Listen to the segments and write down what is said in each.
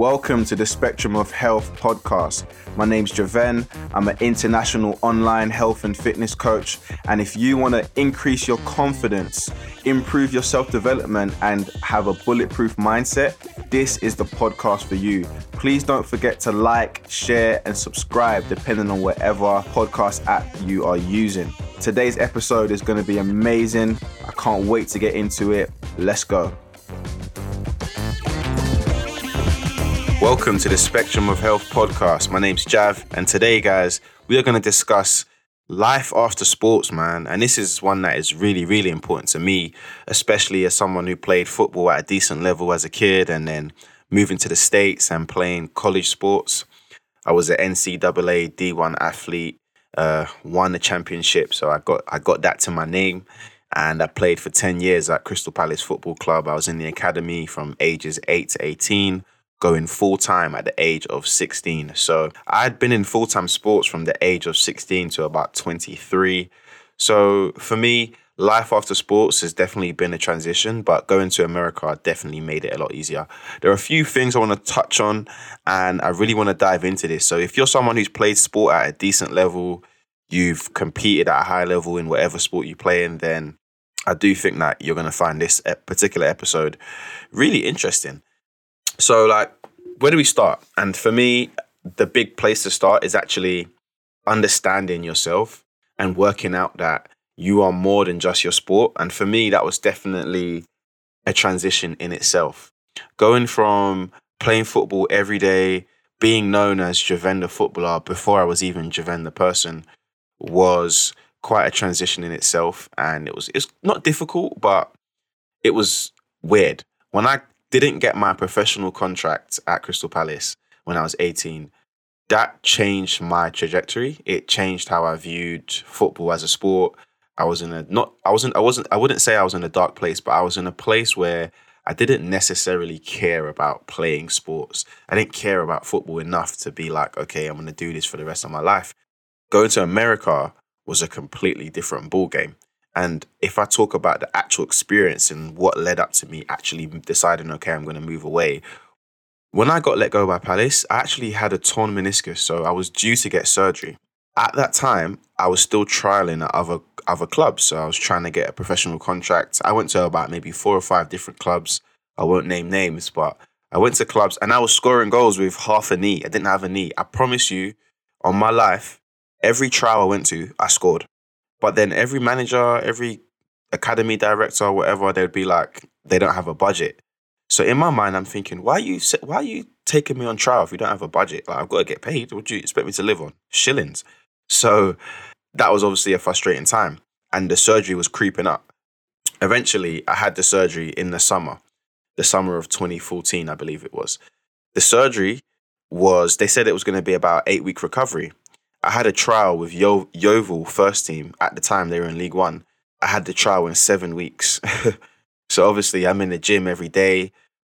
Welcome to the Spectrum of Health podcast. My name's Javen. I'm an international online health and fitness coach. And if you want to increase your confidence, improve your self development, and have a bulletproof mindset, this is the podcast for you. Please don't forget to like, share, and subscribe depending on whatever podcast app you are using. Today's episode is going to be amazing. I can't wait to get into it. Let's go. Welcome to the Spectrum of Health podcast. My name's Jav, and today, guys, we are going to discuss life after sports, man. And this is one that is really, really important to me, especially as someone who played football at a decent level as a kid and then moving to the States and playing college sports. I was an NCAA D1 athlete, uh, won the championship, so I got I got that to my name. And I played for 10 years at Crystal Palace Football Club. I was in the academy from ages 8 to 18 going full time at the age of 16. So I'd been in full time sports from the age of 16 to about 23. So for me, life after sports has definitely been a transition, but going to America definitely made it a lot easier. There are a few things I want to touch on, and I really want to dive into this. So if you're someone who's played sport at a decent level, you've competed at a high level in whatever sport you play in, then I do think that you're going to find this particular episode really interesting. So, like, where do we start? And for me, the big place to start is actually understanding yourself and working out that you are more than just your sport. And for me, that was definitely a transition in itself. Going from playing football every day, being known as Javen the footballer before I was even Javen the person was quite a transition in itself. And it was it's not difficult, but it was weird. When I didn't get my professional contract at Crystal Palace when I was 18, that changed my trajectory. It changed how I viewed football as a sport. I was in a not I wasn't I wasn't I wouldn't say I was in a dark place, but I was in a place where I didn't necessarily care about playing sports. I didn't care about football enough to be like, okay, I'm gonna do this for the rest of my life. Going to America was a completely different ball game. And if I talk about the actual experience and what led up to me actually deciding, okay, I'm going to move away, when I got let go by Palace, I actually had a torn meniscus, so I was due to get surgery. At that time, I was still trialing at other other clubs, so I was trying to get a professional contract. I went to about maybe four or five different clubs. I won't name names, but I went to clubs and I was scoring goals with half a knee. I didn't have a knee. I promise you, on my life, every trial I went to, I scored. But then every manager, every academy director, whatever, they'd be like, they don't have a budget. So in my mind, I'm thinking, why are you why are you taking me on trial if you don't have a budget? Like I've got to get paid. What do you expect me to live on? Shillings. So that was obviously a frustrating time, and the surgery was creeping up. Eventually, I had the surgery in the summer, the summer of 2014, I believe it was. The surgery was they said it was going to be about eight week recovery. I had a trial with Yo- Yeovil first team at the time they were in League One. I had the trial in seven weeks. so obviously I'm in the gym every day.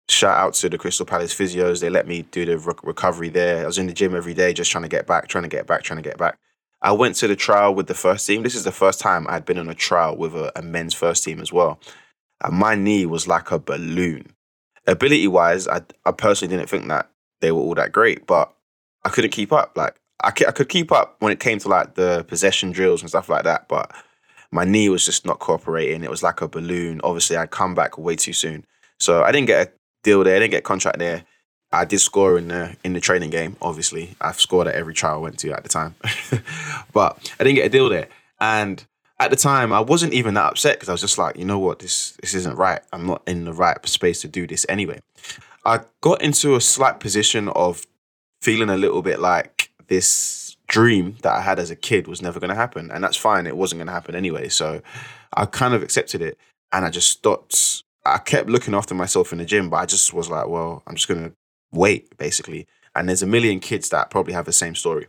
Shout out to the Crystal Palace physios. They let me do the re- recovery there. I was in the gym every day, just trying to get back, trying to get back, trying to get back. I went to the trial with the first team. This is the first time I'd been on a trial with a, a men's first team as well. And my knee was like a balloon. Ability wise, I, I personally didn't think that they were all that great, but I couldn't keep up. Like I, I could keep up when it came to like the possession drills and stuff like that, but my knee was just not cooperating. It was like a balloon. Obviously, I'd come back way too soon, so I didn't get a deal there. I didn't get contract there. I did score in the in the training game. Obviously, I've scored at every trial I went to at the time, but I didn't get a deal there. And at the time, I wasn't even that upset because I was just like, you know what, this this isn't right. I'm not in the right space to do this anyway. I got into a slight position of feeling a little bit like this dream that I had as a kid was never going to happen. And that's fine. It wasn't going to happen anyway. So I kind of accepted it. And I just stopped. I kept looking after myself in the gym, but I just was like, well, I'm just going to wait, basically. And there's a million kids that probably have the same story.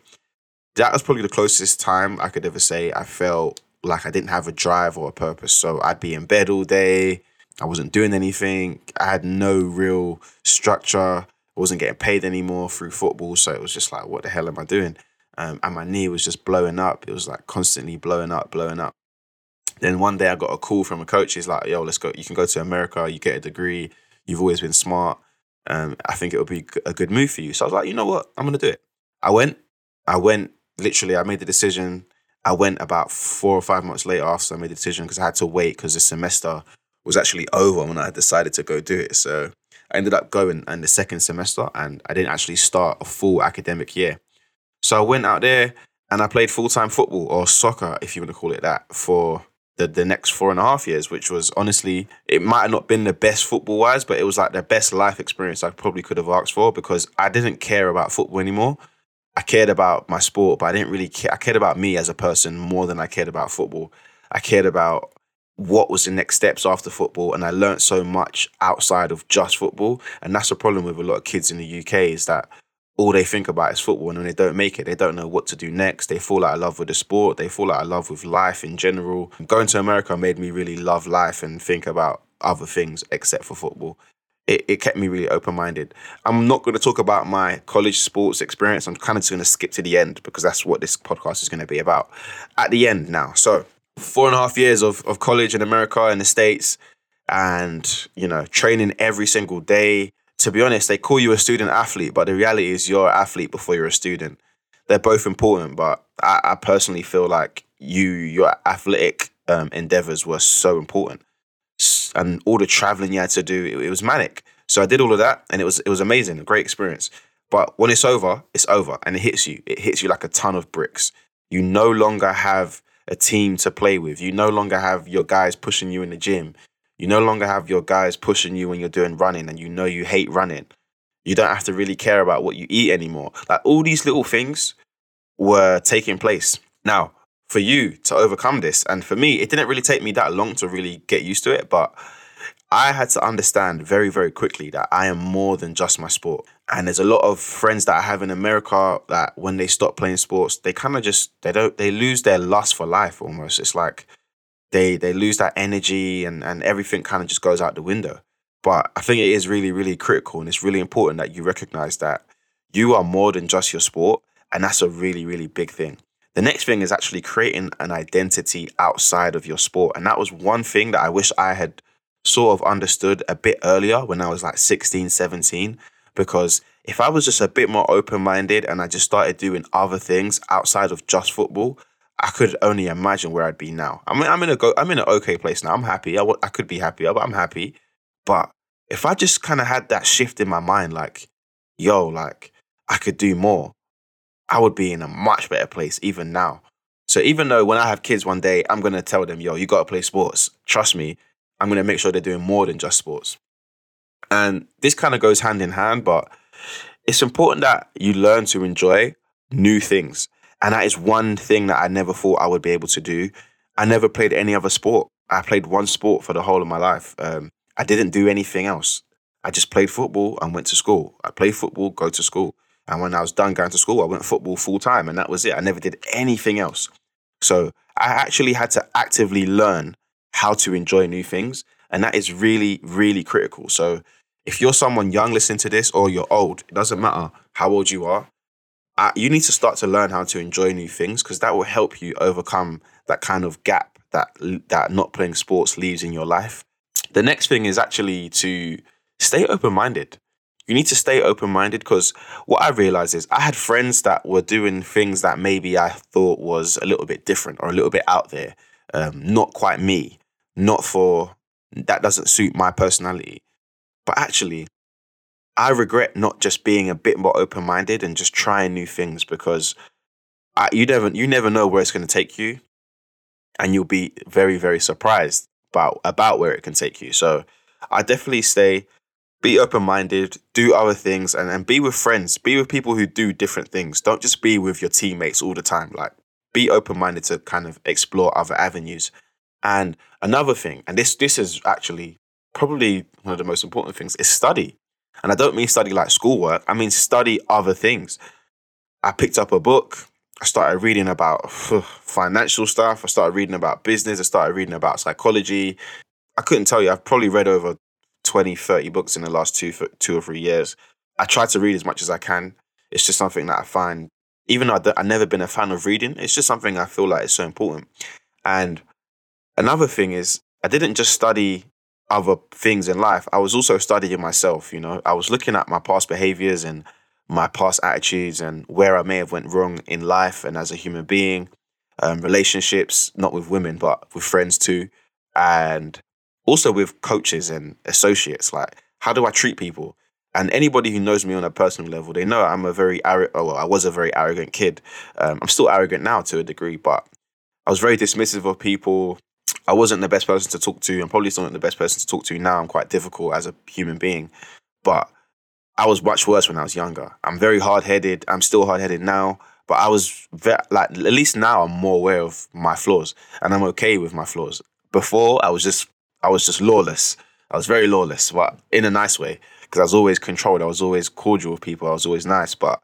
That was probably the closest time I could ever say I felt like I didn't have a drive or a purpose. So I'd be in bed all day. I wasn't doing anything. I had no real structure. I wasn't getting paid anymore through football, so it was just like, what the hell am I doing? Um, and my knee was just blowing up. It was like constantly blowing up, blowing up. Then one day I got a call from a coach. He's like, "Yo, let's go. You can go to America. You get a degree. You've always been smart. Um, I think it would be a good move for you. So I was like, you know what? I'm to do it. I went. I went. Literally, I made the decision. I went about four or five months later after I made the decision because I had to wait because the semester was actually over when I decided to go do it. So I ended up going in the second semester and I didn't actually start a full academic year. So I went out there and I played full time football or soccer, if you want to call it that, for the, the next four and a half years, which was honestly, it might have not been the best football wise, but it was like the best life experience I probably could have asked for because I didn't care about football anymore. I cared about my sport, but I didn't really care. I cared about me as a person more than I cared about football. I cared about what was the next steps after football, and I learned so much outside of just football. And that's the problem with a lot of kids in the UK is that all they think about is football, and when they don't make it, they don't know what to do next. They fall out of love with the sport. They fall out of love with life in general. Going to America made me really love life and think about other things except for football it, it kept me really open minded. I'm not going to talk about my college sports experience. I'm kind of just going to skip to the end because that's what this podcast is going to be about. At the end now. So, four and a half years of, of college in America in the States and, you know, training every single day. To be honest, they call you a student athlete, but the reality is you're an athlete before you're a student. They're both important, but I, I personally feel like you, your athletic um, endeavors were so important and all the traveling you had to do, it, it was manic. So I did all of that, and it was it was amazing, a great experience. But when it's over, it's over, and it hits you. It hits you like a ton of bricks. You no longer have a team to play with. You no longer have your guys pushing you in the gym. You no longer have your guys pushing you when you're doing running, and you know you hate running. You don't have to really care about what you eat anymore. Like all these little things were taking place. Now, for you to overcome this. And for me, it didn't really take me that long to really get used to it, but I had to understand very, very quickly that I am more than just my sport. And there's a lot of friends that I have in America that when they stop playing sports, they kind of just they don't they lose their lust for life almost. It's like they they lose that energy and, and everything kind of just goes out the window. But I think it is really, really critical and it's really important that you recognize that you are more than just your sport. And that's a really, really big thing. The next thing is actually creating an identity outside of your sport. And that was one thing that I wish I had sort of understood a bit earlier when I was like 16, 17. Because if I was just a bit more open minded and I just started doing other things outside of just football, I could only imagine where I'd be now. I mean, I'm in a go, I'm in an okay place now. I'm happy. I, w- I could be happier, but I'm happy. But if I just kind of had that shift in my mind, like, yo, like I could do more. I would be in a much better place even now. So even though when I have kids one day, I'm gonna tell them, yo, you gotta play sports. Trust me, I'm gonna make sure they're doing more than just sports. And this kind of goes hand in hand, but it's important that you learn to enjoy new things. And that is one thing that I never thought I would be able to do. I never played any other sport. I played one sport for the whole of my life. Um, I didn't do anything else. I just played football and went to school. I played football, go to school. And when I was done going to school, I went football full time, and that was it. I never did anything else. So I actually had to actively learn how to enjoy new things. And that is really, really critical. So if you're someone young listening to this or you're old, it doesn't matter how old you are. Uh, you need to start to learn how to enjoy new things because that will help you overcome that kind of gap that that not playing sports leaves in your life. The next thing is actually to stay open minded you need to stay open minded because what I realized is I had friends that were doing things that maybe I thought was a little bit different or a little bit out there, um, not quite me, not for that doesn't suit my personality. But actually, I regret not just being a bit more open minded and just trying new things because I, you never you never know where it's going to take you, and you'll be very very surprised about about where it can take you. So I definitely say be open minded, do other things, and, and be with friends. Be with people who do different things. Don't just be with your teammates all the time. Like, be open minded to kind of explore other avenues. And another thing, and this this is actually probably one of the most important things, is study. And I don't mean study like schoolwork. I mean study other things. I picked up a book. I started reading about financial stuff. I started reading about business. I started reading about psychology. I couldn't tell you. I've probably read over 20, 30 books in the last two, two or three years. I try to read as much as I can. It's just something that I find, even though I've never been a fan of reading, it's just something I feel like is so important. And another thing is, I didn't just study other things in life, I was also studying myself. You know, I was looking at my past behaviors and my past attitudes and where I may have went wrong in life and as a human being, um, relationships, not with women but with friends too, and also with coaches and associates. Like, how do I treat people? And anybody who knows me on a personal level, they know I'm a very arrogant. Oh, well, I was a very arrogant kid. Um, I'm still arrogant now to a degree, but I was very dismissive of people. I wasn't the best person to talk to. I'm probably still not the best person to talk to now. I'm quite difficult as a human being, but I was much worse when I was younger. I'm very hard headed. I'm still hard headed now, but I was very, like at least now I'm more aware of my flaws, and I'm okay with my flaws. Before I was just I was just lawless. I was very lawless, but in a nice way because I was always controlled. I was always cordial with people. I was always nice, but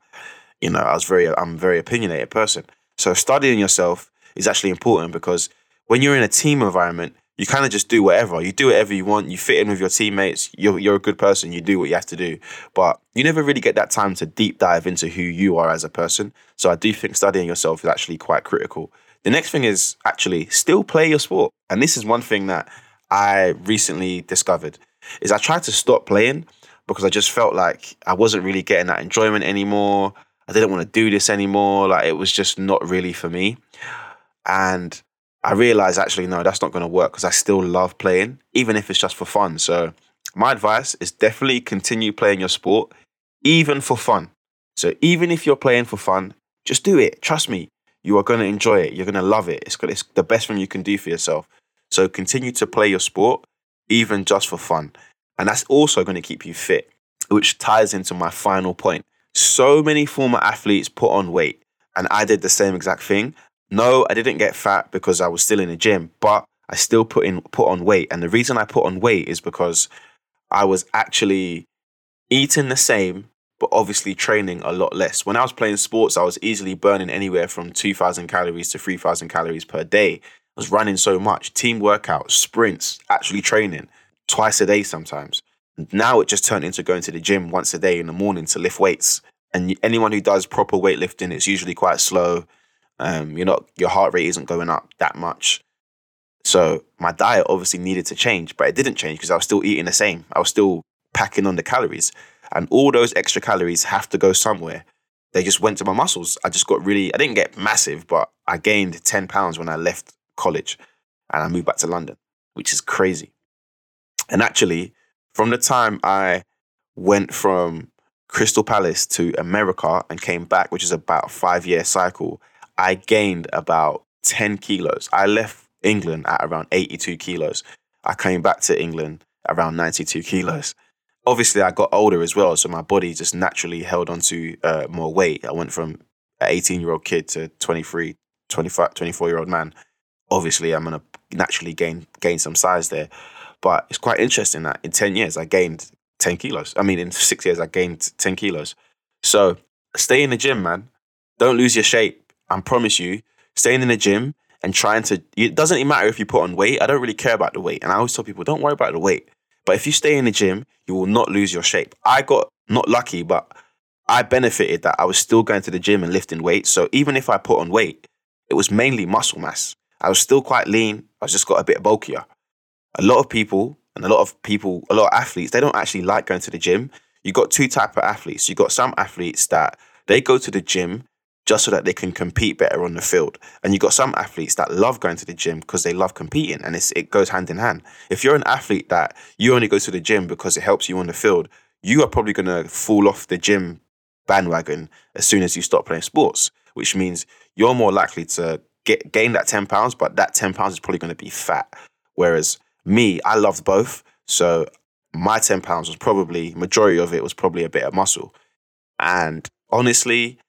you know, I was very I'm a very opinionated person. So studying yourself is actually important because when you're in a team environment, you kind of just do whatever. You do whatever you want. You fit in with your teammates. You're, you're a good person. You do what you have to do. But you never really get that time to deep dive into who you are as a person. So I do think studying yourself is actually quite critical. The next thing is actually still play your sport. And this is one thing that I recently discovered is I tried to stop playing because I just felt like I wasn't really getting that enjoyment anymore. I didn't want to do this anymore. Like it was just not really for me. And I realized actually, no, that's not going to work because I still love playing, even if it's just for fun. So, my advice is definitely continue playing your sport, even for fun. So, even if you're playing for fun, just do it. Trust me, you are going to enjoy it. You're going to love it. It's, it's the best thing you can do for yourself. So, continue to play your sport, even just for fun. And that's also going to keep you fit, which ties into my final point. So many former athletes put on weight, and I did the same exact thing. No, I didn't get fat because I was still in the gym, but I still put in put on weight. And the reason I put on weight is because I was actually eating the same, but obviously training a lot less. When I was playing sports, I was easily burning anywhere from 2,000 calories to 3,000 calories per day. I was running so much, team workouts, sprints, actually training twice a day sometimes. Now it just turned into going to the gym once a day in the morning to lift weights. And anyone who does proper weightlifting, it's usually quite slow. Um, you're not your heart rate isn't going up that much. So my diet obviously needed to change, but it didn't change because I was still eating the same. I was still packing on the calories. And all those extra calories have to go somewhere. They just went to my muscles. I just got really I didn't get massive, but I gained 10 pounds when I left college and I moved back to London, which is crazy. And actually, from the time I went from Crystal Palace to America and came back, which is about a five year cycle, I gained about 10 kilos. I left England at around 82 kilos. I came back to England around 92 kilos. Obviously, I got older as well, so my body just naturally held on to uh, more weight. I went from an 18 year old kid to 23, 25, 24 year old man. Obviously, I'm going to naturally gain gain some size there. But it's quite interesting that in 10 years, I gained 10 kilos. I mean, in six years, I gained 10 kilos. So stay in the gym, man. Don't lose your shape. I promise you, staying in the gym and trying to, it doesn't even matter if you put on weight. I don't really care about the weight. And I always tell people, don't worry about the weight. But if you stay in the gym, you will not lose your shape. I got not lucky, but I benefited that I was still going to the gym and lifting weights. So even if I put on weight, it was mainly muscle mass. I was still quite lean. I just got a bit bulkier. A lot of people and a lot of people, a lot of athletes, they don't actually like going to the gym. You got two type of athletes. You got some athletes that they go to the gym just so that they can compete better on the field. And you've got some athletes that love going to the gym because they love competing and it goes hand in hand. If you're an athlete that you only go to the gym because it helps you on the field, you are probably going to fall off the gym bandwagon as soon as you stop playing sports, which means you're more likely to get gain that 10 pounds, but that 10 pounds is probably going to be fat. Whereas me, I loved both. So my 10 pounds was probably, majority of it was probably a bit of muscle. And honestly,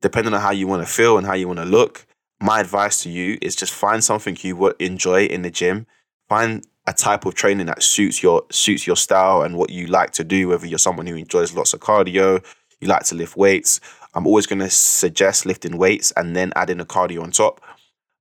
depending on how you want to feel and how you want to look, my advice to you is just find something you would enjoy in the gym. Find a type of training that suits your suits your style and what you like to do. Whether you're someone who enjoys lots of cardio, you like to lift weights. I'm always going to suggest lifting weights and then adding a cardio on top.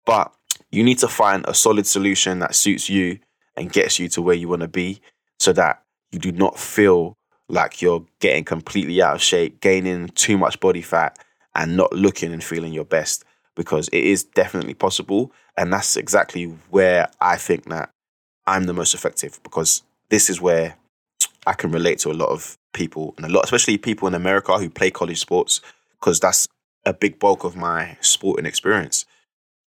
But you need to find a solid solution that suits you and gets you to where you want to be, so that you do not feel like you're getting completely out of shape, gaining too much body fat, and not looking and feeling your best because it is definitely possible. And that's exactly where I think that I'm the most effective because this is where I can relate to a lot of people and a lot, especially people in America who play college sports, because that's a big bulk of my sporting experience.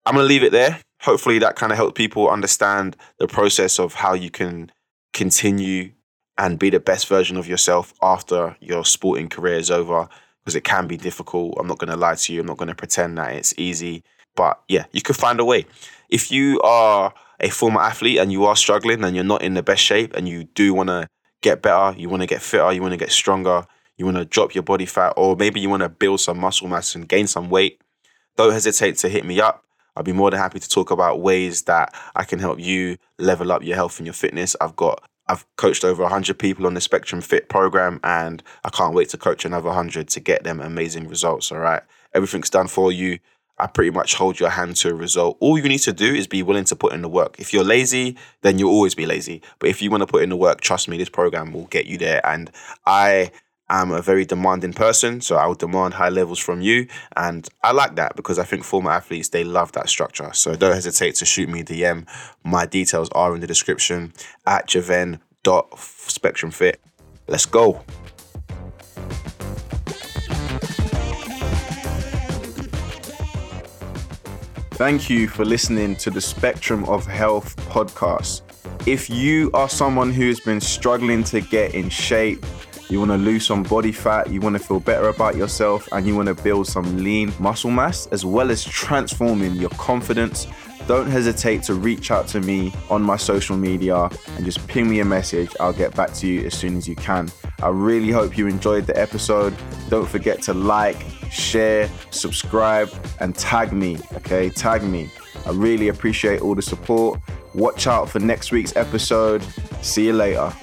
I'm gonna leave it there. Hopefully, that kind of helped people understand the process of how you can continue and be the best version of yourself after your sporting career is over because it can be difficult. I'm not going to lie to you. I'm not going to pretend that it's easy. But yeah, you could find a way. If you are a former athlete and you are struggling and you're not in the best shape and you do want to get better, you want to get fitter, you want to get stronger, you want to drop your body fat, or maybe you want to build some muscle mass and gain some weight, don't hesitate to hit me up. I'll be more than happy to talk about ways that I can help you level up your health and your fitness. I've got I've coached over 100 people on the Spectrum Fit program, and I can't wait to coach another 100 to get them amazing results. All right. Everything's done for you. I pretty much hold your hand to a result. All you need to do is be willing to put in the work. If you're lazy, then you'll always be lazy. But if you want to put in the work, trust me, this program will get you there. And I am a very demanding person, so I'll demand high levels from you. And I like that because I think former athletes, they love that structure. So don't hesitate to shoot me a DM. My details are in the description at javen.spectrumfit. Let's go. Thank you for listening to the Spectrum of Health podcast. If you are someone who has been struggling to get in shape, you want to lose some body fat, you want to feel better about yourself, and you want to build some lean muscle mass, as well as transforming your confidence, don't hesitate to reach out to me on my social media and just ping me a message. I'll get back to you as soon as you can. I really hope you enjoyed the episode. Don't forget to like, share, subscribe, and tag me. Okay, tag me. I really appreciate all the support. Watch out for next week's episode. See you later.